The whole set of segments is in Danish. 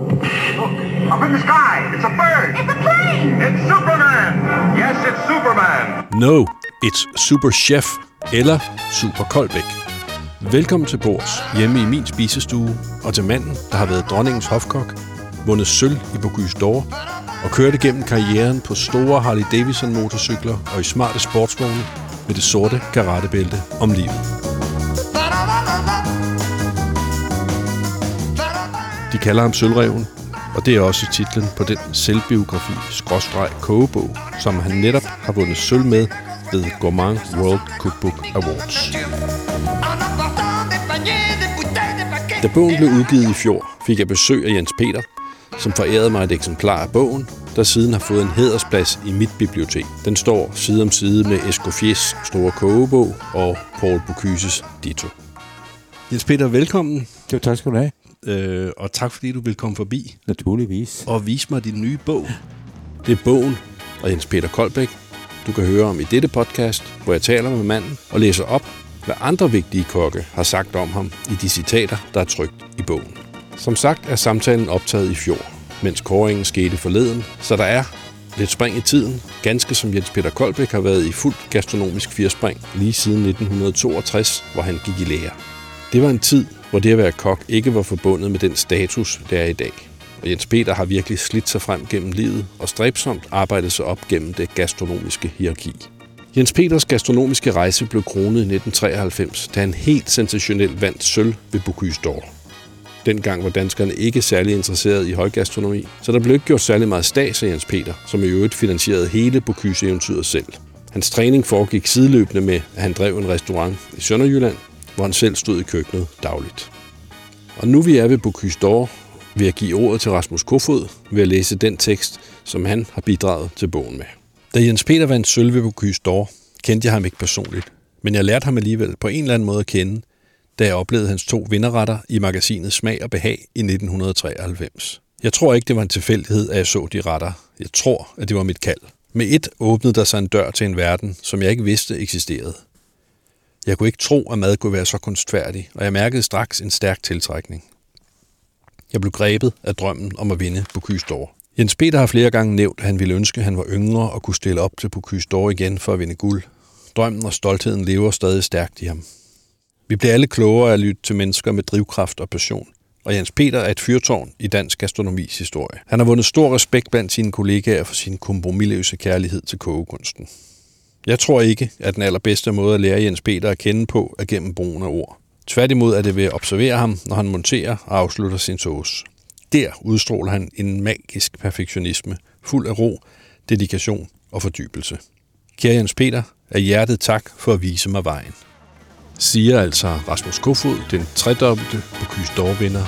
Look, up in the sky, it's a bird. It's a plane! It's Superman. Yes, it's Superman. No, it's Super Chef eller Super Koldbæk. Velkommen til bords hjemme i min spisestue og til manden, der har været dronningens hofkok, vundet sølv i Bocuse d'Or og kørt igennem karrieren på store Harley Davidson motorcykler og i smarte sportsvogne med det sorte karatebælte om livet. Kalder ham Sølvreven, og det er også titlen på den selvbiografi skråstreg kogebog, som han netop har vundet sølv med ved Gourmand World Cookbook Awards. Da bogen blev udgivet i fjor, fik jeg besøg af Jens Peter, som forærede mig et eksemplar af bogen, der siden har fået en hædersplads i mit bibliotek. Den står side om side med Escoffiers store kogebog og Paul Bocuses Ditto. Jens Peter, velkommen, Jo, tak skal du have. Øh, og tak fordi du vil komme forbi Naturligvis. og vise mig din nye bog. Det er bogen og Jens Peter Koldbæk, du kan høre om i dette podcast, hvor jeg taler med manden og læser op, hvad andre vigtige kokke har sagt om ham i de citater, der er trygt i bogen. Som sagt er samtalen optaget i fjor, mens kåringen skete forleden, så der er lidt spring i tiden, ganske som Jens Peter Koldbæk har været i fuldt gastronomisk firspring lige siden 1962, hvor han gik i lære. Det var en tid, hvor det at være kok ikke var forbundet med den status, det er i dag. Og Jens Peter har virkelig slidt sig frem gennem livet og stræbsomt arbejdet sig op gennem det gastronomiske hierarki. Jens Peters gastronomiske rejse blev kronet i 1993, da han helt sensationelt vandt sølv ved Bocuse d'Or. Dengang var danskerne ikke særlig interesserede i højgastronomi, så der blev ikke gjort særlig meget stas af Jens Peter, som i øvrigt finansierede hele Bocuse-eventyret selv. Hans træning foregik sideløbende med, at han drev en restaurant i Sønderjylland, hvor han selv stod i køkkenet dagligt. Og nu vi er ved Bocuse d'Or, vil jeg give ordet til Rasmus Kofod ved at læse den tekst, som han har bidraget til bogen med. Da Jens Peter vandt sølv ved Bocuse d'Or, kendte jeg ham ikke personligt, men jeg lærte ham alligevel på en eller anden måde at kende, da jeg oplevede hans to vinderretter i magasinet Smag og Behag i 1993. Jeg tror ikke, det var en tilfældighed, at jeg så de retter. Jeg tror, at det var mit kald. Med et åbnede der sig en dør til en verden, som jeg ikke vidste eksisterede. Jeg kunne ikke tro, at mad kunne være så kunstfærdig, og jeg mærkede straks en stærk tiltrækning. Jeg blev grebet af drømmen om at vinde Bocuse d'Or. Jens Peter har flere gange nævnt, at han ville ønske, at han var yngre og kunne stille op til Bocuse d'Or igen for at vinde guld. Drømmen og stoltheden lever stadig stærkt i ham. Vi bliver alle klogere af at lytte til mennesker med drivkraft og passion. Og Jens Peter er et fyrtårn i dansk gastronomis historie. Han har vundet stor respekt blandt sine kollegaer for sin kompromilløse kærlighed til kogekunsten. Jeg tror ikke, at den allerbedste måde at lære Jens Peter at kende på er gennem brugen af ord. Tværtimod er det ved at observere ham, når han monterer og afslutter sin sauce. Der udstråler han en magisk perfektionisme, fuld af ro, dedikation og fordybelse. Kære Jens Peter, af hjertet tak for at vise mig vejen. Siger altså Rasmus Kofod, den tredobbelte Bocuse d'Or-vinder.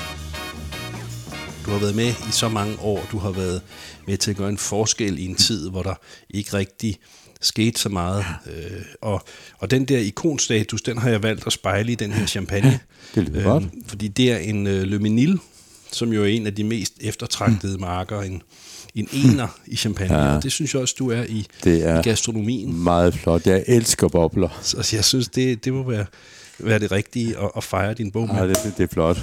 Du har været med i så mange år, du har været med til at gøre en forskel i en tid, hvor der ikke rigtig skete så meget. Øh, og, og den der ikonstatus, den har jeg valgt at spejle i den her champagne. Det lyder godt. Fordi det er en øh, Le Menil, som jo er en af de mest eftertragtede marker, en, en ener i champagne. Ja. Ja. Og det synes jeg også, du er i, Det er i gastronomien. meget flot. Jeg elsker bobler. Så jeg synes, det, det må være, være det rigtige at, at fejre din bog med. Ja, det, det, er flot.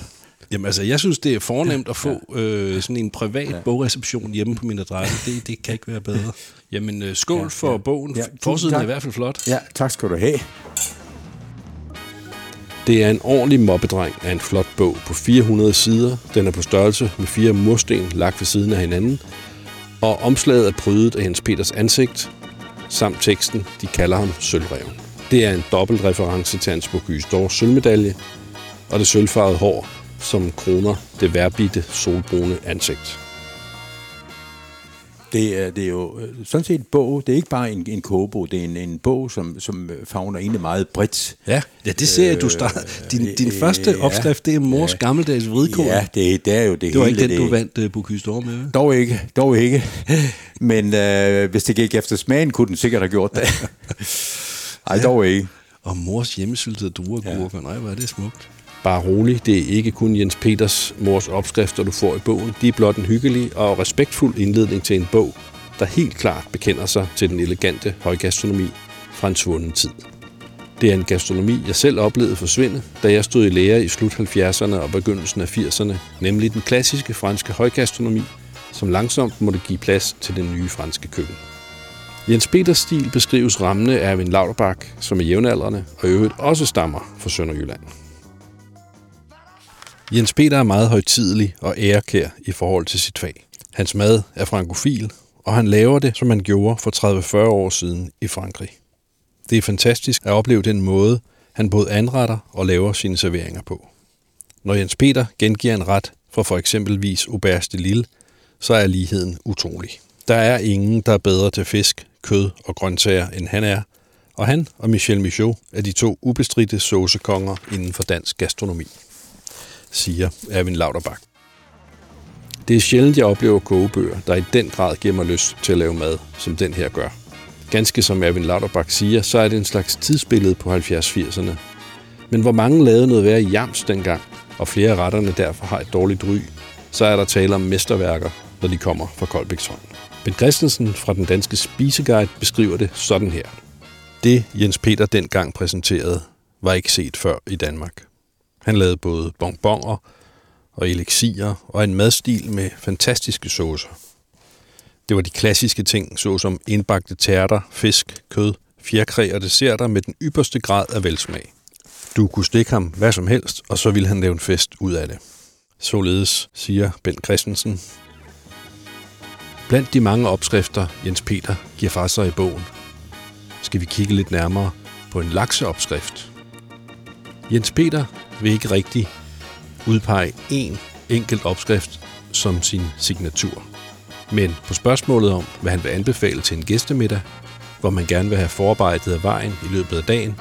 Jamen altså, jeg synes, det er fornemt at få øh, sådan en privat ja. bogreception hjemme på min adresse. Det, det kan ikke være bedre. Jamen, øh, skål ja, for ja. bogen. Ja, Forsiden er i hvert fald flot. Ja, tak skal du have. Det er en ordentlig mobbedreng af en flot bog på 400 sider. Den er på størrelse med fire mursten lagt ved siden af hinanden. Og omslaget er prydet af Jens Peters ansigt, samt teksten, de kalder ham Sølvreven. Det er en dobbelt reference til hans d'Or sølvmedalje, og det sølvfarvede hår, som kroner det værbitte solbrune ansigt. Det er, det er jo øh, sådan set en bog. Det er ikke bare en, en kogebog. Det er en, en bog, som, som øh, favner egentlig meget bredt. Ja, ja det ser jeg, du starter. Din, din øh, første ja. opskrift, det er mors Ja. gammeldags hvidkål. Ja, det, det er jo det, det var hele. ikke den, det, du vandt uh, d'Or med? Dog ikke, dog ikke. Men øh, hvis det gik efter smagen, kunne den sikkert have gjort det. Ej, dog ikke. Og mors hjemmesyltede druergurker. Ja. Nej, hvor er det smukt. Bare rolig, det er ikke kun Jens Peters mors opskrifter, du får i bogen. De er blot en hyggelig og respektfuld indledning til en bog, der helt klart bekender sig til den elegante højgastronomi fra en svunden tid. Det er en gastronomi, jeg selv oplevede forsvinde, da jeg stod i lære i slut 70'erne og begyndelsen af 80'erne, nemlig den klassiske franske højgastronomi, som langsomt måtte give plads til den nye franske køkken. Jens Peters stil beskrives rammende af en Lauterbach, som er jævnaldrende og i øvrigt også stammer fra Sønderjylland. Jens Peter er meget højtidelig og ærekær i forhold til sit fag. Hans mad er frankofil, og han laver det, som han gjorde for 30-40 år siden i Frankrig. Det er fantastisk at opleve den måde, han både anretter og laver sine serveringer på. Når Jens Peter gengiver en ret fra for eksempelvis Auberge de Lille, så er ligheden utrolig. Der er ingen, der er bedre til fisk, kød og grøntsager, end han er, og han og Michel Michaud er de to ubestridte saucekonger inden for dansk gastronomi, siger Erwin Lauterbach. Det er sjældent, jeg oplever kogebøger, der i den grad giver mig lyst til at lave mad, som den her gør. Ganske som Erwin Lauterbach siger, så er det en slags tidsbillede på 70-80'erne. Men hvor mange lavede noget værre i jams dengang, og flere af retterne derfor har et dårligt ry, så er der tale om mesterværker, når de kommer fra Koldbæks. Ben Christensen fra den danske spiseguide beskriver det sådan her. Det Jens Peter dengang præsenterede, var ikke set før i Danmark. Han lavede både bonbonger og elixier og en madstil med fantastiske saucer. Det var de klassiske ting, såsom indbagte tærter, fisk, kød, fjerkræ og desserter med den ypperste grad af velsmag. Du kunne stikke ham hvad som helst, og så ville han lave en fest ud af det. Således siger Bent Christensen. Blandt de mange opskrifter, Jens Peter giver fra sig i bogen, skal vi kigge lidt nærmere på en lakseopskrift. Jens Peter vil ikke rigtig udpege én enkelt opskrift som sin signatur. Men på spørgsmålet om, hvad han vil anbefale til en gæstemiddag, hvor man gerne vil have forarbejdet af vejen i løbet af dagen,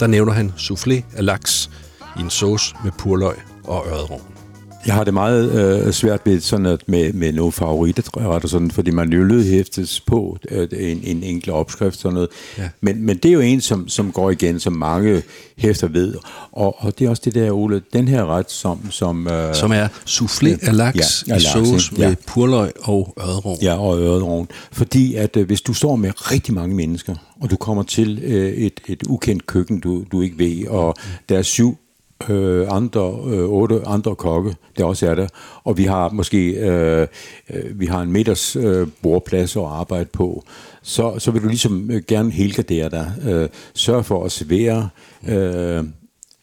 der nævner han soufflé af laks i en sauce med purløg og ørredrovn. Jeg har det meget øh, svært ved sådan at med, med nogle favoritter, sådan, fordi man jo lødhæftes på øh, en, en enkelt opskrift sådan noget. Ja. Men, men det er jo en, som, som går igen, som mange hæfter ved. Og, og det er også det der, Ole, den her ret, som... Som, øh, som er soufflé af laks ja, i sauce ja. med purløg og ørredrovn. Ja, og ørredrovn. Fordi at øh, hvis du står med rigtig mange mennesker, og du kommer til øh, et, et ukendt køkken, du, du ikke ved, og der er syv øh, andre, øh, otte andre kokke, der også er der. Og vi har måske øh, øh, vi har en meters øh, bordplads at arbejde på. Så, så vil du ligesom øh, gerne helgardere dig. Øh, sørg for at servere øh,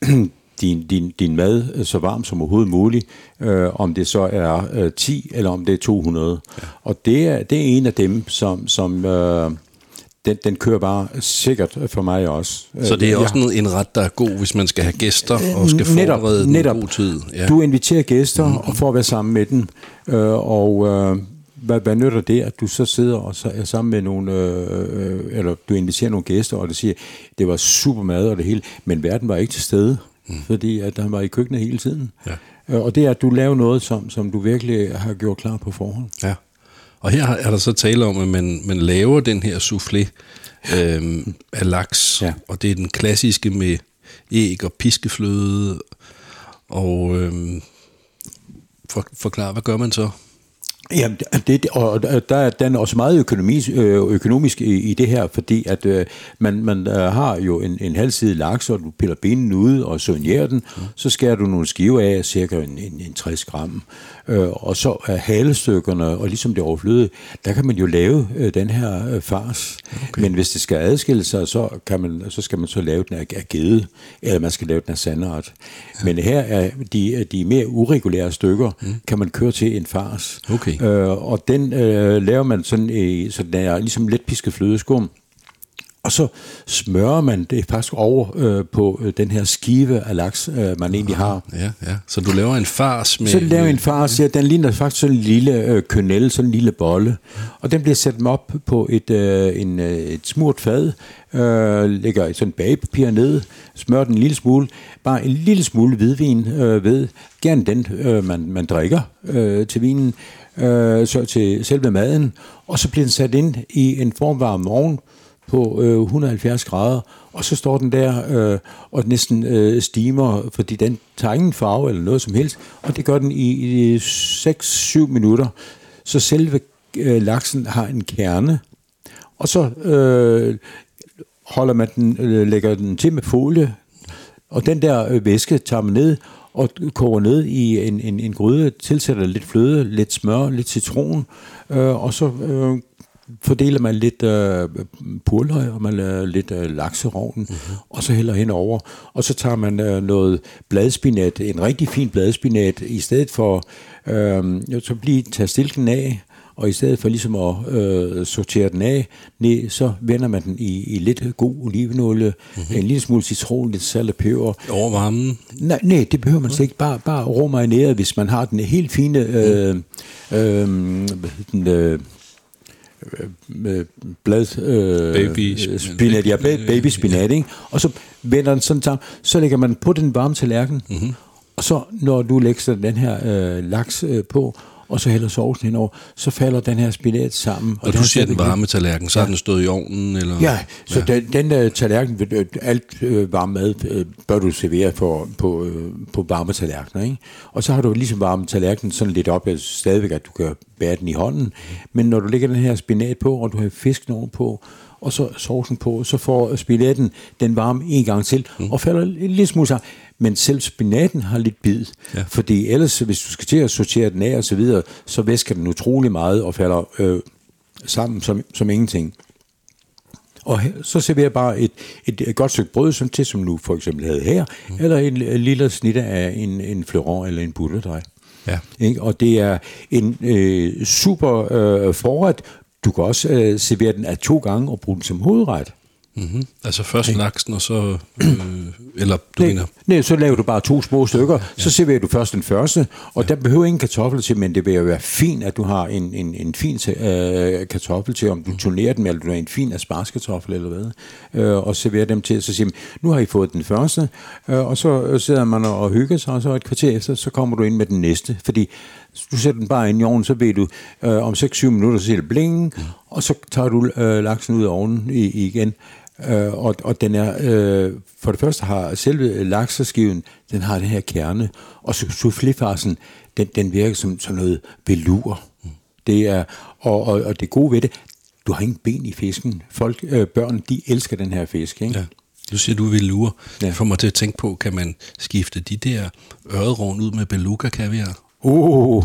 din, din, din mad så varm som overhovedet muligt, øh, om det så er øh, 10 eller om det er 200. Ja. Og det er, det er en af dem, som, som øh, den, den kører bare sikkert for mig også. Så det er ja. også en ret, der er god, hvis man skal have gæster og skal netop, forberede den netop. god tid. Ja. Du inviterer gæster mm. og får at være sammen med dem, øh, og øh, hvad, hvad nytter det, at du så sidder og så er sammen med nogle, øh, eller du inviterer nogle gæster, og det siger, det var super mad og det hele, men verden var ikke til stede, mm. fordi at han var i køkkenet hele tiden. Ja. Øh, og det er, at du laver noget, som, som du virkelig har gjort klar på forhånd. Ja. Og her er der så tale om, at man, man laver den her soufflé øh, af laks, ja. og det er den klassiske med æg og piskefløde. Og øh, for, forklar, hvad gør man så? Jamen, det, og der er den også meget økonomisk, øh, økonomisk i, i det her, fordi at øh, man, man øh, har jo en, en halv side laks, og du piller benen ud og soignerer den, mm. så skærer du nogle skiver af, cirka en, en, en 60 gram. Øh, og så er halestykkerne, og ligesom det overfløde, der kan man jo lave øh, den her øh, fars. Okay. Men hvis det skal adskille sig, så, kan man, så skal man så lave den af, af gede, eller man skal lave den af sandret. Ja. Men her er de, de mere uregulære stykker, mm. kan man køre til en fars. Okay. Øh, og den øh, laver man sådan, i, så den er ligesom let pisket flødeskum. Og så smører man det faktisk over øh, på øh, den her skive af laks, øh, man egentlig har. Ja, ja. Så du laver en fars med... Så laver en fars, ja. Den ligner faktisk sådan en lille øh, kønel, sådan en lille bolle. Og den bliver sat op på et, øh, en, øh, et smurt fad, øh, lægger et sådan bagepapir ned, smører den en lille smule, bare en lille smule hvidvin øh, ved, gerne den, øh, man, man drikker øh, til vinen, øh, så til selve maden, og så bliver den sat ind i en formvarm ovn, på øh, 170 grader, og så står den der øh, og næsten øh, stimer, fordi den tager ingen farve eller noget som helst, og det gør den i, i 6-7 minutter. Så selve øh, laksen har en kerne, og så øh, holder man den, øh, lægger den til med folie, og den der øh, væske tager man ned og koger ned i en, en, en gryde, tilsætter lidt fløde, lidt smør, lidt citron, øh, og så øh, fordeler man lidt øh, purløg, og man laver lidt øh, lakserovnen, mm-hmm. og så hælder hen over. Og så tager man øh, noget bladspinat, en rigtig fin bladspinat, i stedet for, øh, så blive, tage stilken af, og i stedet for ligesom at øh, sortere den af, ned, så vender man den i, i lidt god olivenolie, mm-hmm. en lille smule citron, lidt salt og peber. Over varmen? Nej, nej, det behøver man slet ikke. Bare, bare råmarineret, hvis man har den helt fine øh, øh, den, øh, med blad øh, Baby spinat, ja, baby spinat, ikke? og så vender den sådan sammen, så lægger man på den varme tallerken, mm-hmm. og så når du lægger den her øh, laks øh, på, og så hælder sovsen henover, så falder den her spinat sammen. Og, og du siger den varme tallerken, så ja. har den stået i ovnen? Eller? Ja, så ja. den, den der tallerken, øh, alt øh, varm mad øh, bør du servere på, på, øh, på varme tallerkener. Ikke? Og så har du ligesom varme tallerkenen sådan lidt op, altså stadigvæk, at du kan bære den i hånden. Men når du lægger den her spinat på, og du har fisken ovenpå, og så sovsen på, så får spinaten den varme en gang til, mm. og falder lidt smule sammen. Men selv spinaten har lidt bid, ja. fordi ellers, hvis du skal til at sortere den af og så videre, så væsker den utrolig meget og falder øh, sammen som, som ingenting. Og så serverer jeg bare et, et, et godt stykke brød, som til som nu for eksempel havde her, mm. eller en, en lille snit af en, en fleuron eller en butterdrej. Ja. Ikke? Og det er en øh, super øh, forret. Du kan også øh, servere den af to gange og bruge den som hovedret. Mm-hmm. Altså først okay. laksen, og så... Øh, eller du nej, mener... Nej, så laver du bare to små stykker. Ja. Så serverer du først den første, og ja. der behøver ingen kartofler til, men det vil jo være fint, at du har en, en, en fin øh, kartoffel til, om du mm. turnerer dem, eller du har en fin asparskartoffel eller hvad, øh, og serverer dem til. Så siger man, nu har I fået den første, øh, og så sidder man og hygger sig, og så et kvarter efter, så kommer du ind med den næste, fordi du sætter den bare ind i ovnen, så ved du, øh, om 6-7 minutter, så siger det bling, mm. og så tager du øh, laksen ud af ovnen i, igen. Øh, og, og den er, øh, for det første har selve lakseskiven, den har den her kerne, og souffléfarsen, den, den virker som, som noget velur. Mm. Det er, og, og, og det gode ved det, du har ingen ben i fisken. Folk, øh, børn, de elsker den her fisk, ikke? Ja. Du siger, du vil lure. Ja. Det får mig til at tænke på, kan man skifte de der øredrovn ud med beluga kaviar? Uh,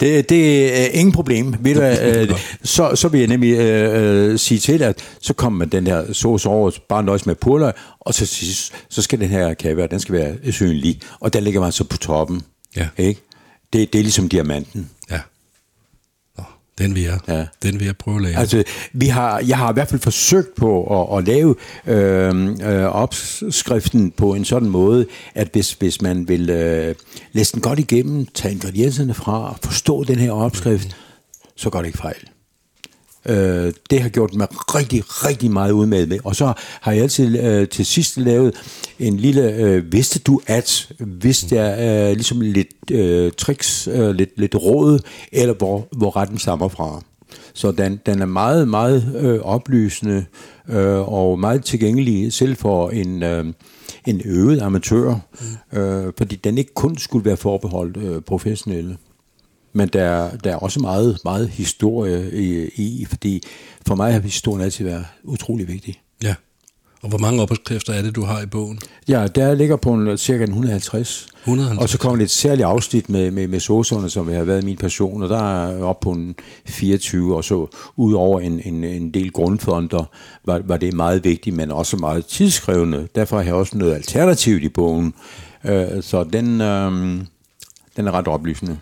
det, det er ingen problem. Ved du, øh, så, så vil jeg nemlig øh, øh, sige til dig, at så kommer den der sauce over, bare nøjes med purløg, og så, så skal den her kaviar, den skal være synlig, og der ligger man så på toppen. Ja. Ikke? Det, det er ligesom diamanten. Den vil jeg, ja. den vil jeg prøve at lave. Altså, vi har, jeg har i hvert fald forsøgt på at, at lave øh, øh, opskriften på en sådan måde, at hvis, hvis man vil øh, læse den godt igennem, tage ingredienserne fra, forstå den her opskrift, mm. så går det ikke fejl. Øh, det har gjort mig rigtig, rigtig meget ud med. Og så har jeg altid øh, til sidst lavet en lille, øh, vidste du at, hvis der er øh, ligesom lidt øh, tricks, øh, lidt, lidt råd, eller hvor, hvor retten stammer fra. Så den, den er meget, meget øh, oplysende øh, og meget tilgængelig selv for en, øh, en øvet amatør, mm. øh, fordi den ikke kun skulle være forbeholdt øh, professionelle. Men der, der er også meget, meget historie i, i, fordi for mig har historien altid været utrolig vigtig. Ja. Og hvor mange opskrifter er det, du har i bogen? Ja, der ligger på en, cirka 150. 150. Og så kommer et særligt afsnit med, med, med såserne, som har været min passion, og der er op på en 24, og så ud over en, en, en del grundfonder, var, var det meget vigtigt, men også meget tidsskrevende. Derfor har jeg også noget alternativt i bogen. Øh, så den, øh, den er ret oplysende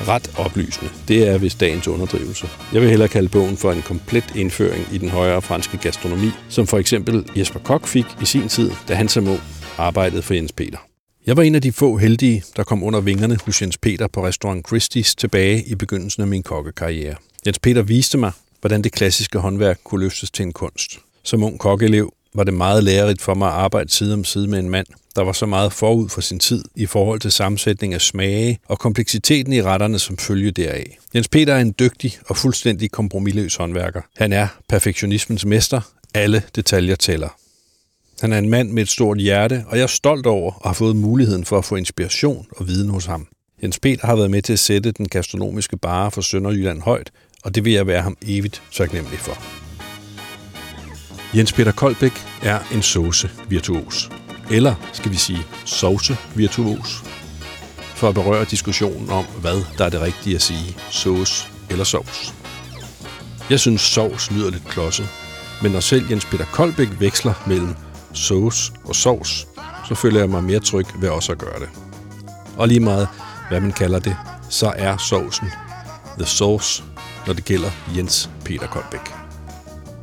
ret oplysende. Det er vist dagens underdrivelse. Jeg vil hellere kalde bogen for en komplet indføring i den højere franske gastronomi, som for eksempel Jesper Kok fik i sin tid, da han som ung arbejdede for Jens Peter. Jeg var en af de få heldige, der kom under vingerne hos Jens Peter på restaurant Christie's tilbage i begyndelsen af min kokkekarriere. Jens Peter viste mig, hvordan det klassiske håndværk kunne løftes til en kunst. Som ung kokkeelev var det meget lærerigt for mig at arbejde side om side med en mand, der var så meget forud for sin tid i forhold til sammensætning af smage og kompleksiteten i retterne som følge deraf. Jens Peter er en dygtig og fuldstændig kompromilløs håndværker. Han er perfektionismens mester. Alle detaljer tæller. Han er en mand med et stort hjerte, og jeg er stolt over at have fået muligheden for at få inspiration og viden hos ham. Jens Peter har været med til at sætte den gastronomiske bare for Sønderjylland højt, og det vil jeg være ham evigt taknemmelig for. Jens Peter Koldbæk er en sauce virtuos. Eller skal vi sige sauce virtuos. For at berøre diskussionen om, hvad der er det rigtige at sige, sauce eller sovs. Jeg synes, sovs lyder lidt klodset, men når selv Jens Peter Koldbæk veksler mellem sauce og sovs, så føler jeg mig mere tryg ved også at gøre det. Og lige meget, hvad man kalder det, så er sovsen the sauce, når det gælder Jens Peter Koldbæk.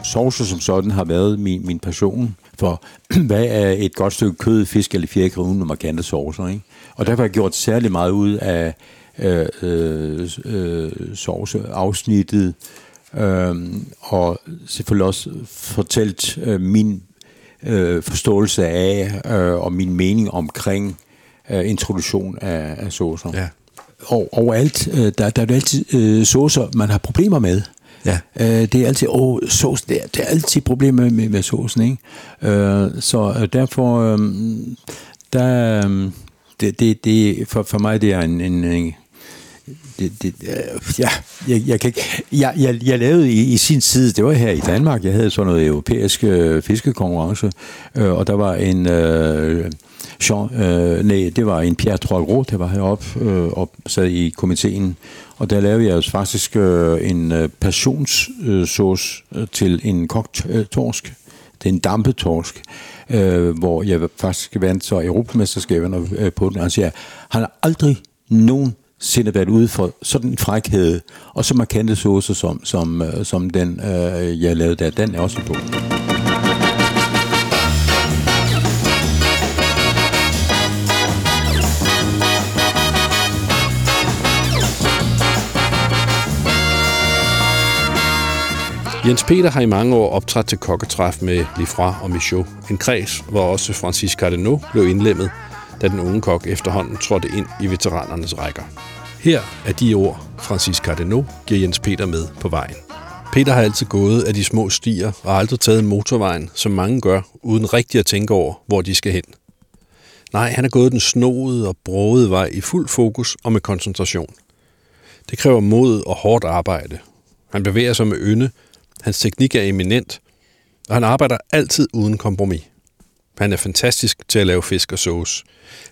Sovse som sådan har været min, min passion for, hvad er et godt stykke kød, fisk eller fjerkræ uden markante sovser, ikke? Og derfor har jeg gjort særlig meget ud af øh, øh, øh, sovseafsnittet, øh, og selvfølgelig også fortalt øh, min øh, forståelse af øh, og min mening omkring øh, introduktion af, af saucer. Ja. Og overalt, øh, der, der er jo altid øh, saucer, man har problemer med. Ja. Øh, det er altid, åh, sås, det er, det er altid problemer med, med saucen, ikke? Øh, så øh, derfor, øh, der, øh, det, det, det, for, for mig, det er en, en, en det, det, øh, ja, jeg, jeg, kan ikke, jeg, jeg, jeg lavede i, i sin tid, det var her i Danmark, jeg havde sådan noget europæisk øh, fiskekonkurrence, øh, og der var en, øh, Jean, øh, nej, det var en Pierre Troilrot, der var heroppe øh, og sad i komiteen, og der lavede jeg altså faktisk øh, en øh, passionssauce øh, til en kogt øh, torsk. Det er en dampetorsk, øh, hvor jeg faktisk vandt så Europamesterskaberne øh, på den. Han siger, han har aldrig nogen sinde været ude for sådan en frækhed, og så markante sauce som, som, øh, som den, øh, jeg lavede der, den er også på. Jens Peter har i mange år optrådt til kokketræf med Lifra og Michaud, en kreds, hvor også Francis Cardinaux blev indlemmet, da den unge kok efterhånden trådte ind i veteranernes rækker. Her er de ord, Francis Cardinaux giver Jens Peter med på vejen. Peter har altid gået af de små stier og aldrig taget motorvejen, som mange gør, uden rigtig at tænke over, hvor de skal hen. Nej, han er gået den snoede og broede vej i fuld fokus og med koncentration. Det kræver mod og hårdt arbejde. Han bevæger sig med ynde, hans teknik er eminent, og han arbejder altid uden kompromis. Han er fantastisk til at lave fisk og sauce.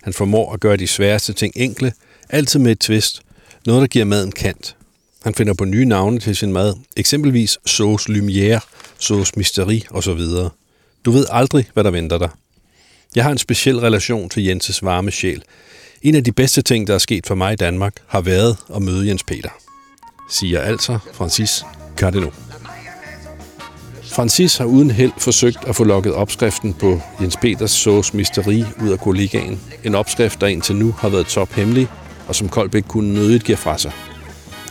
Han formår at gøre de sværeste ting enkle, altid med et twist, noget der giver maden kant. Han finder på nye navne til sin mad, eksempelvis sauce lumière, sauce mysterie osv. Du ved aldrig, hvad der venter dig. Jeg har en speciel relation til Jenses varme sjæl. En af de bedste ting, der er sket for mig i Danmark, har været at møde Jens Peter. Siger altså Francis Cardinaux. Francis har uden held forsøgt at få lukket opskriften på Jens Peters sås mysterie ud af kollegaen. En opskrift, der indtil nu har været tophemmelig, og som Koldbæk kunne nødigt give fra sig.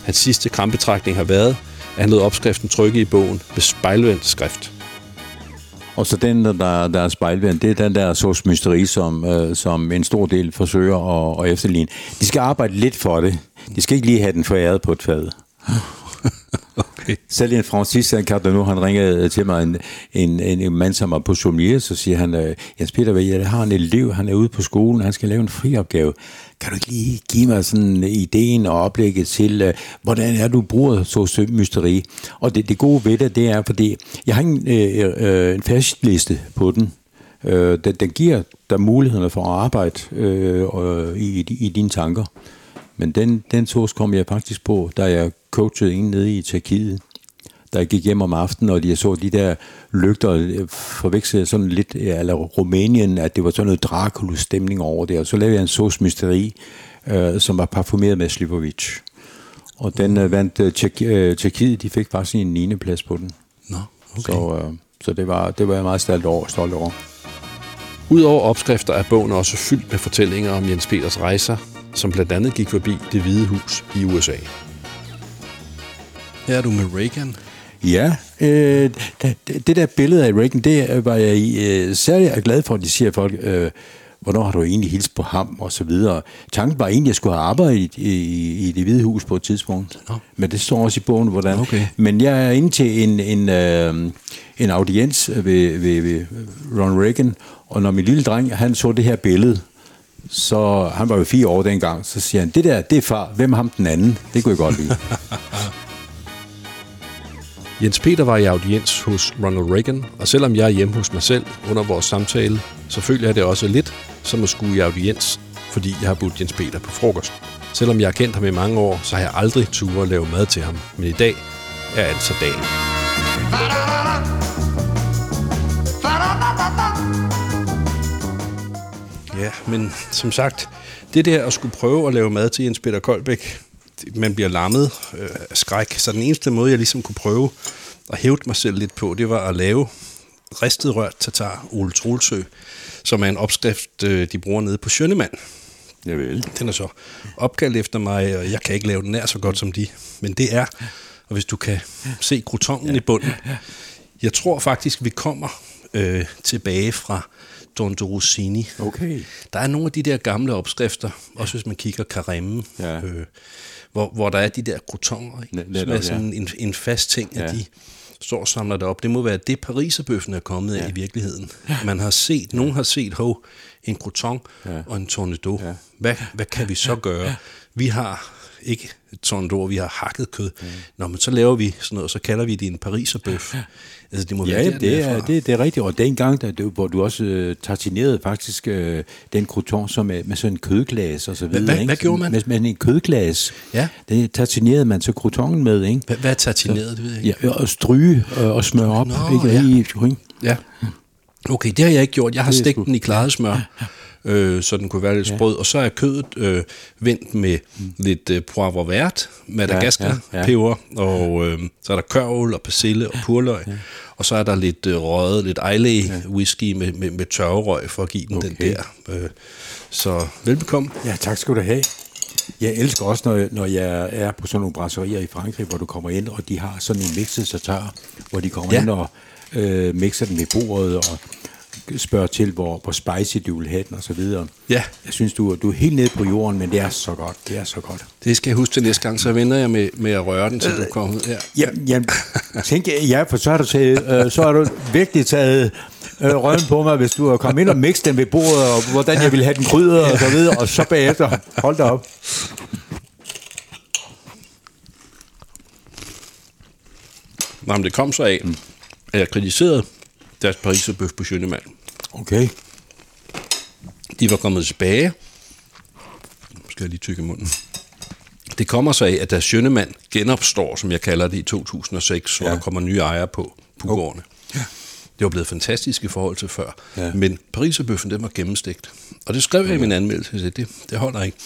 Hans sidste krampetrækning har været, at han lod opskriften trykke i bogen med spejlvendt skrift. Og så den, der, der er spejlvendt, det er den der sås mysterie, som, øh, som en stor del forsøger at, at efterligne. De skal arbejde lidt for det. De skal ikke lige have den foræret på et fad. Selv en Francis Cardinaux, han ringede øh, til mig, en, en, en mand, som var på sommelier, så siger han, øh, Jens Peter, jeg har en elev, han er ude på skolen, han skal lave en friopgave. Kan du ikke lige give mig sådan øh, ideen og oplægget til, hvordan er du bruger så mysteri? Og det, det gode ved det, det er, fordi jeg har en, øh, øh, en fastliste på den, Øh, den, den giver dig mulighederne for at arbejde øh, i, i, i dine tanker. Men den, den tos kom jeg faktisk på, da jeg coachede en nede i Tjekkiet. Jeg gik hjem om aftenen, og jeg så de der lygter, forvekslede sådan lidt, eller Rumænien, at det var sådan noget Dracula-stemning over det. Og så lavede jeg en sauce mysteri, øh, som var parfumeret med Slivovic. Og den øh, vandt øh, Tjekkiet, de fik faktisk en 9. plads på den. Nå, okay. Så, øh, så det, var, det var jeg meget stolt over. Stolt over. Udover opskrifter er bogen også fyldt med fortællinger om Jens Peters rejser, som blandt andet gik forbi det hvide hus i USA. Her er du med Reagan. Ja, øh, det, det der billede af Reagan, det var jeg øh, særlig glad for, at de siger folk, øh, hvornår har du egentlig hilst på ham, og så videre. Tanken var egentlig, at jeg skulle have arbejdet i, i, i det hvide hus på et tidspunkt. Nå. Men det står også i bogen, hvordan. Okay. Men jeg er inde til en, en, øh, en audiens ved, ved, ved Ron Reagan, og når min lille dreng, han så det her billede, så han var jo fire år dengang, så siger han, det der, det er far, hvem er ham den anden? Det kunne jeg godt lide. Jens Peter var i audiens hos Ronald Reagan, og selvom jeg er hjemme hos mig selv under vores samtale, så føler jeg det også lidt som at skulle i audiens, fordi jeg har budt Jens Peter på frokost. Selvom jeg har kendt ham i mange år, så har jeg aldrig tur at lave mad til ham. Men i dag er altså dagen. Ja, men som sagt, det der at skulle prøve at lave mad til Jens Peter Koldbæk, man bliver lammet øh, af skræk. Så den eneste måde, jeg ligesom kunne prøve at hæve mig selv lidt på, det var at lave ristet rørt tatar Ole Trolsø, som er en opskrift, øh, de bruger nede på Sjønemand. Javel. Den er så opkaldt efter mig, og jeg kan ikke lave den nær så godt som de. Men det er, og hvis du kan se krutongen i bunden, jeg tror faktisk, vi kommer øh, tilbage fra Don Rossini. Okay. Der er nogle af de der gamle opskrifter, også hvis man kigger Caremme, Ja. øh, hvor, hvor der er de der crotonger, ikke? Som er sådan en, en fast ting, at Ja. de står og samler det op. Det må være det, pariserbøffen er kommet af i virkeligheden. Man har set, nogen har set, hov, en croton Ja. og en tornado. Ja. Hvad, hvad kan vi så gøre? Vi har ikke tornado, vi har hakket kød. Nå, men så laver vi sådan noget, og så kalder vi det en pariserbøf. Altså, det må være Ja, der, det er, det, det er rigtigt. Og dengang, der, det- hvor du også øh, tartinerede faktisk øh, den crouton som med, med sådan en kødglas og så videre. hvad- ikke? hvad gjorde man? Med, med en kødglas. Ja. Det tartinerede man så croutonen med, ikke? Hvad, hvad er tartineret, det ved jeg ikke. Ja, og stryge øh, og smøre op. Nå, ikke? ja. I, ikke? Ja. Okay, det har jeg ikke gjort. Jeg har stegt den i klaret smør, øh, så den kunne være lidt sprød. Og så er kødet øh, vendt med lidt øh, poivre vert, madagaskar, Ja, ja, ja. peber, og øh, så er der kørvel og persille og purløg. Og så er der lidt øh, røget, lidt Islay whisky med, med, med tørrerøg for at give den den Okay. der. Øh, så velbekomme. Ja, tak skal du have. Jeg elsker også, når, når jeg er på sådan nogle brasserier i Frankrig, hvor du kommer ind, og de har sådan en mixet tartar, hvor de kommer Ja. ja. ind og øh, mixer den ved bordet og spørger til, hvor, hvor spicy du vil have den og så videre. Ja. Jeg synes, du, du er helt nede på jorden, men det er så godt. Det er så godt. Det skal jeg huske til næste gang, så venter jeg med, med at røre den, til du kommer ud her. Ja, ja tænk, ja, for så har du, taget, øh, så har du virkelig taget øh, røven på mig, hvis du har kommet ind og mixet den ved bordet, og hvordan jeg vil have den krydret og så videre, og så bagefter, hold da op. Nå, men det kom så af, at jeg kritiserede deres pariserbøf på Sjønemand. Okay. De var kommet tilbage. Nu skal jeg lige tykke munden. Det kommer så af, at deres Sjønemand genopstår, som jeg kalder det, i 2006, hvor Ja. der kommer nye ejere på pugårdene. Det var blevet fantastisk i forhold til før. Ja. Men pariserbøffen, den var gennemstegt. Og det skrev jeg i min anmeldelse. Jeg det, det holder ikke.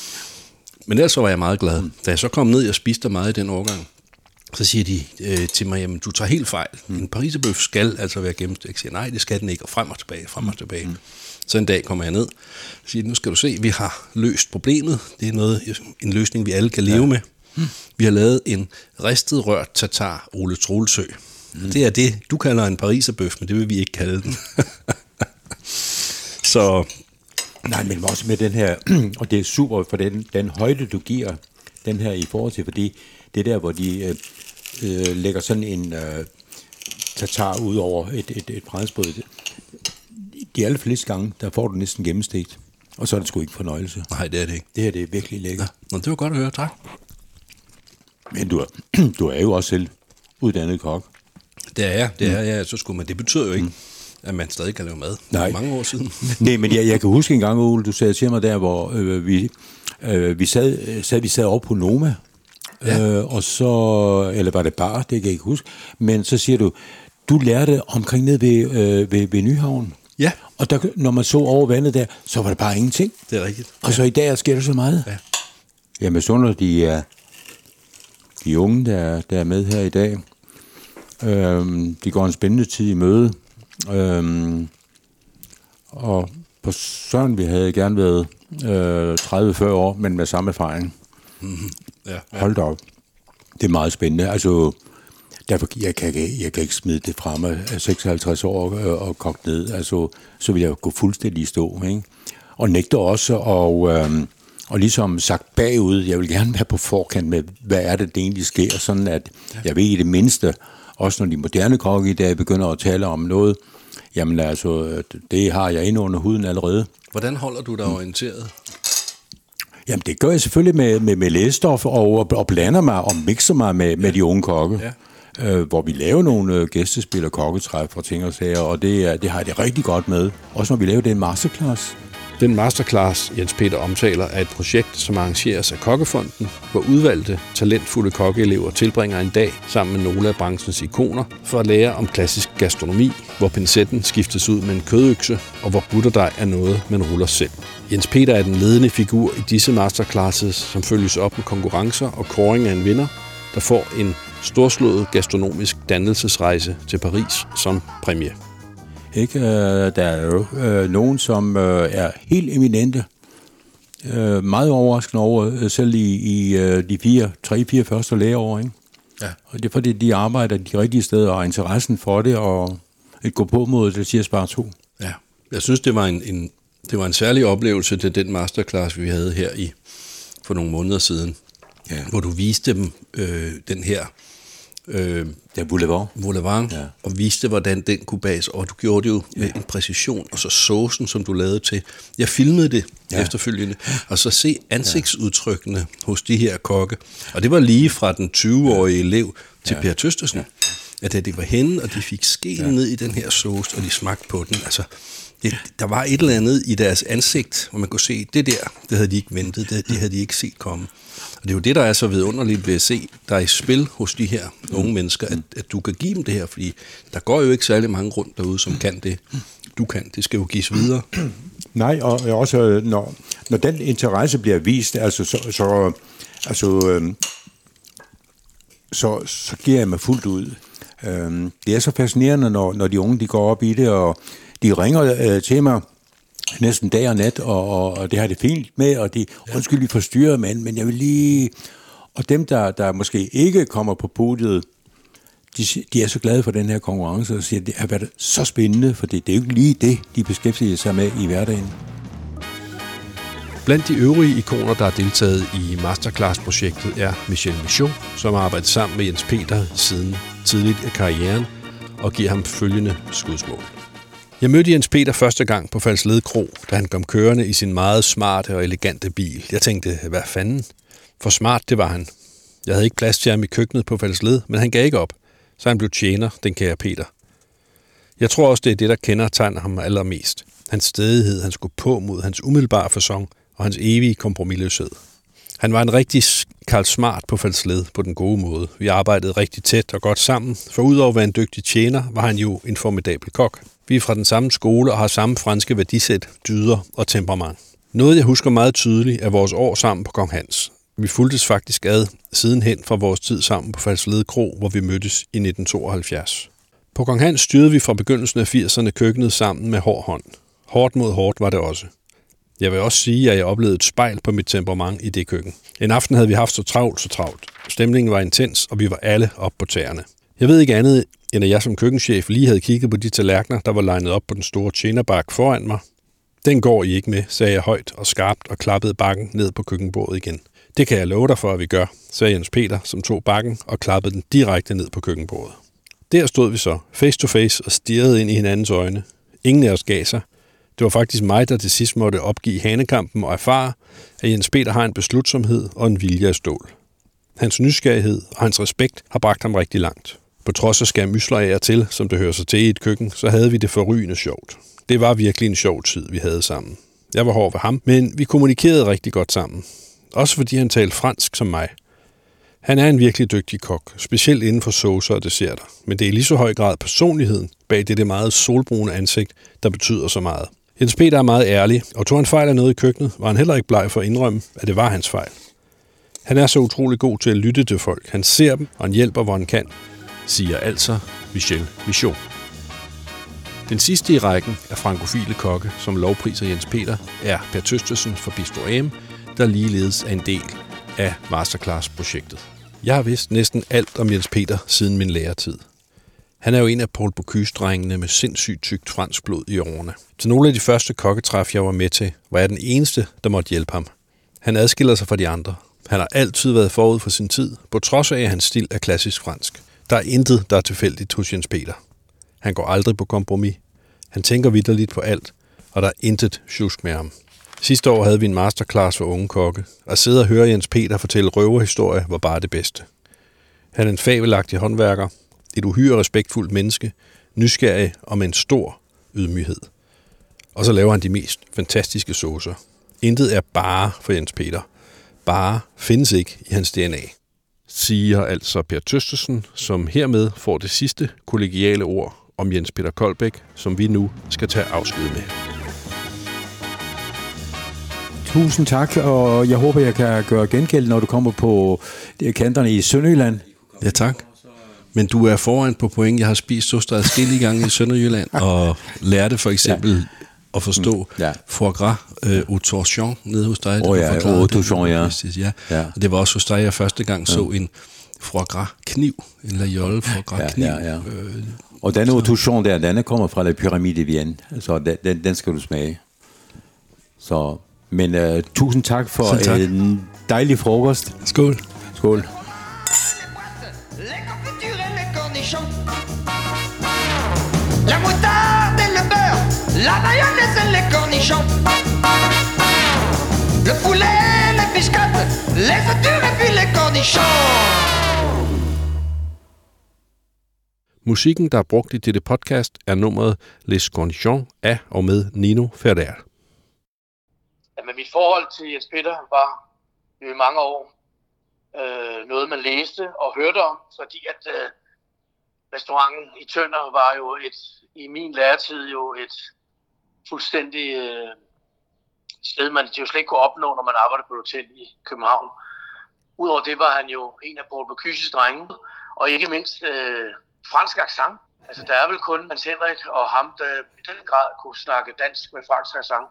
Men ellers så var jeg meget glad. Da jeg så kom ned og spiste meget i den årgang, så siger de øh, til mig, jamen du tager helt fejl. En pariserbøf skal altså være gennemstegt. Jeg siger, nej, det skal den ikke, og frem og tilbage, frem og tilbage. Mm. Så en dag kommer jeg ned og siger, nu skal du se, vi har løst problemet. Det er noget, en løsning, vi alle kan leve ja. med. Vi har lavet en ristet rørt tatar Ole Trolsø. Mm. Det er det, du kalder en pariserbøf, men det vil vi ikke kalde den. så Nej, men også med den her, og det er super for den, den højde, du giver den her i forhold til, fordi det er der, hvor de øh, øh, lægger sådan en øh, tatar ud over et, et, et brædsbrød. De allerfleste gange, der får du næsten gennemstegt, og så er det sgu ikke fornøjelse. nej, det er det ikke. Det her, det er virkelig lækkert. Nå, det var godt at høre, tak. Men du er, du er jo også selv uddannet kok. Det er jeg, det er jeg, så skulle man. Det betyder jo ikke, at man stadig kan lave mad. Nej. Mange år siden. Nej, men jeg, jeg kan huske en gang, Ole, du sagde til mig der, hvor øh, vi, øh, vi, sad, øh, sad, vi sad over på Noma, Ja. ja. øh, og så, eller var det bare, det kan jeg ikke huske, men så siger du, du lærte omkring ned ved, øh, ved, ved Nyhavn. Ja. Og der, når man så over vandet der, så var der bare ingenting. Det er rigtigt. Og så i dag sker der så meget. Ja. Jamen, så de er de unge, der, er- der er med her i dag. Øhm, de går en spændende tid i møde. Øhm, og på Søren, vi havde gerne været øh, 30-40 år, men med samme erfaring. Ja. Hold da op. Det er meget spændende. Altså, derfor, jeg, kan, jeg kan ikke smide det fra mig af 56 år øh, og kogt ned. Altså, så vil jeg gå fuldstændig i stå. Ikke? Og nægter også og, øh, og ligesom sagt bagud, jeg vil gerne være på forkant med, hvad er det, det egentlig sker, sådan at jeg ved i det mindste, også når de moderne kokke i dag begynder at tale om noget, jamen altså, det har jeg inde under huden allerede. Hvordan holder du dig orienteret? Jamen, det gør jeg selvfølgelig med, med, med lægestof og, og blander mig og mixer mig med, med de unge kokke. Ja. øh, hvor vi laver nogle øh, gæstespil og kokketræf og ting og sager, og det, er, det har jeg det rigtig godt med. Også når vi laver den masterclass. Den masterclass, Jens Peter omtaler, er et projekt, som arrangeres af Kokkefonden, hvor udvalgte, talentfulde kokkeelever tilbringer en dag sammen med nogle af branchens ikoner for at lære om klassisk gastronomi, hvor pincetten skiftes ud med en kødøkse, og hvor butterdej er noget, man ruller selv. Jens Peter er den ledende figur i disse masterclasses, som følges op med konkurrencer og kåring af en vinder, der får en storslået gastronomisk dannelsesrejse til Paris som præmie. Ikke? Øh, der er jo øh, nogen, som øh, er helt eminente. Øh, meget overraskende over, øh, selv i, i øh, de fire, tre, fire første læreår. Ikke? Ja. Og det er fordi, de arbejder de rigtige steder og interessen for det, og et gå på mod det siger spare to. Ja. Jeg synes, det var en, en, det var en særlig oplevelse til den masterclass, vi havde her i for nogle måneder siden, Ja. hvor du viste dem øh, den her øh, er Boulevard. Boulevard, Ja. ja. og viste, hvordan den kunne bages, og du gjorde det jo med en præcision, og så såsen, som du lavede til. Jeg filmede det Ja. ja. efterfølgende, og så se ansigtsudtrykkene ja. hos de her kokke. Og det var lige fra den 20-årige elev til ja. Per Tøstersen, ja. at da det var henne, og de fik skeen ja. ned i den her sauce, og de smagte på den, altså... Det, der var et eller andet i deres ansigt, hvor man kunne se, det der, det havde de ikke ventet, det, det havde de ikke set komme. Og det er jo det, der er så vidunderligt ved at se, der er i spil hos de her unge mennesker, at, at du kan give dem det her, fordi der går jo ikke særlig mange rundt derude, som kan det. Du kan, det skal jo gives videre. Nej, og også øh, når, når den interesse bliver vist, altså så, så, altså, øh, så, så giver jeg mig fuldt ud. Øh, det er så fascinerende, når, når de unge de går op i det, og de ringer øh, til mig næsten dag og nat, og, og, og det har det fint med, og de, undskyld, vi forstyrrer, men, men jeg vil lige... Og dem, der, der måske ikke kommer på podiet, de, de er så glade for den her konkurrence, og siger, at det har været så spændende, for det, det er jo ikke lige det, de beskæftiger sig med i hverdagen. Blandt de øvrige ikoner, der har deltaget i Masterclass-projektet, er Michel Michaud, som har arbejdet sammen med Jens Peter siden tidligt i karrieren, og giver ham følgende skudsmål. Jeg mødte Jens Peter første gang på Falsled Kro, da han kom kørende i sin meget smarte og elegante bil. Jeg tænkte, hvad fanden? For smart det var han. Jeg havde ikke plads til ham i køkkenet på Falsled, men han gav ikke op, så han blev tjener, den kære Peter. Jeg tror også, det er det, der kender tegner ham allermest. Hans stedighed, hans gå på mod hans umiddelbare fasong og hans evige kompromilløshed. Han var en rigtig Karl Smart på Falsled på den gode måde. Vi arbejdede rigtig tæt og godt sammen, for udover at være en dygtig tjener, var han jo en formidabel kok. Vi er fra den samme skole og har samme franske værdisæt, dyder og temperament. Noget, jeg husker meget tydeligt, er vores år sammen på Kong Hans. Vi fuldtes faktisk ad sidenhen fra vores tid sammen på Falslede Kro, hvor vi mødtes i 1972. På Kong Hans styrede vi fra begyndelsen af 80'erne køkkenet sammen med hård hånd. Hårdt mod hårdt var det også. Jeg vil også sige, at jeg oplevede et spejl på mit temperament i det køkken. En aften havde vi haft så travlt, så travlt. Stemningen var intens, og vi var alle op på tæerne. Jeg ved ikke andet, end at jeg som køkkenchef lige havde kigget på de tallerkener, der var legnet op på den store tjenerbak foran mig. Den går I ikke med, sagde jeg højt og skarpt og klappede bakken ned på køkkenbordet igen. Det kan jeg love dig for, at vi gør, sagde Jens Peter, som tog bakken og klappede den direkte ned på køkkenbordet. Der stod vi så, face to face, og stirrede ind i hinandens øjne. Ingen af os gav sig. Det var faktisk mig, der til sidst måtte opgive hanekampen og erfare, at Jens Peter har en beslutsomhed og en vilje af stål. Hans nysgerrighed og hans respekt har bragt ham rigtig langt. På trods af skærmysler af og til, som det hører sig til i et køkken, så havde vi det forrygende sjovt. Det var virkelig en sjov tid, vi havde sammen. Jeg var hård ved ham, men vi kommunikerede rigtig godt sammen. Også fordi han talte fransk som mig. Han er en virkelig dygtig kok, specielt inden for saucer og desserter. Men det er i lige så høj grad personligheden bag det, det meget solbrune ansigt, der betyder så meget. Jens Peter er meget ærlig, og tog han fejl af noget i køkkenet, var han heller ikke bleg for at indrømme, at det var hans fejl. Han er så utrolig god til at lytte til folk. Han ser dem, og han hjælper, hvor han kan, siger altså Michel Michaud. Den sidste i rækken af frankofile kokke, som lovpriser Jens Peter, er Per Tøstesen fra Bistro AM, der ligeledes er en del af Masterclass-projektet. Jeg har vidst næsten alt om Jens Peter siden min læretid. Han er jo en af Paul Bocuse-drengene med sindssygt tykt fransk blod i årene. Til nogle af de første kokketræf, jeg var med til, var jeg den eneste, der måtte hjælpe ham. Han adskiller sig fra de andre. Han har altid været forud for sin tid, på trods af, at hans stil er klassisk fransk. Der er intet, der er tilfældigt hos Jens Peter. Han går aldrig på kompromis. Han tænker vidderligt på alt, og der er intet tjusk med ham. Sidste år havde vi en masterclass for unge kokke. At sidde og høre Jens Peter fortælle røverhistorie var bare det bedste. Han er en fabelagtig håndværker, Et uhyre respektfuldt menneske, nysgerrig og med en stor ydmyghed. Og så laver han de mest fantastiske saucer. Intet er bare for Jens Peter. Bare findes ikke i hans DNA. Siger altså Per Tøstesen, som hermed får det sidste kollegiale ord om Jens Peter Koldbæk, som vi nu skal tage afsked med. Tusind tak, og jeg håber, jeg kan gøre gengæld, når du kommer på kanterne i Sønderjylland. Ja, tak. Men du er foran på point. Jeg har spist så adskillige gange i Sønderjylland, og lærte for eksempel ja. At forstå mm, ja. foie gras øh, au torchon nede hos dig. Oh, ja, au torchon, ja. ja. ja. Og det var også hos dig, jeg første gang så en foie gras kniv, en lajolle foie gras kniv. Ja, ja, ja. Øh, og den au torchon der, den kommer fra la pyramide i Vienne, så den, den, den skal du smage. Så, men uh, tusind tak for tak. en dejlig frokost. Skål. Skål. La et la mayonnaise et les cornichons. Le poulet, les biscottes, les œufs durs et puis les cornichons. Musikken, der er brugt i dette podcast, er nummeret Les Cornichons af og med Nino Ferrer. Ja, men mit forhold til Jens Peter var jo i mange år øh, noget, man læste og hørte om, fordi at øh, restauranten i Tønder var jo et, i min læretid jo et fuldstændig øh, sted, man jo slet ikke kunne opnå, når man arbejdede på et hotel i København. Udover det var han jo en af Paul Bocuses drenge, og ikke mindst øh, fransk accent. Altså der er vel kun Hans Henrik og ham, der i den grad kunne snakke dansk med fransk accent.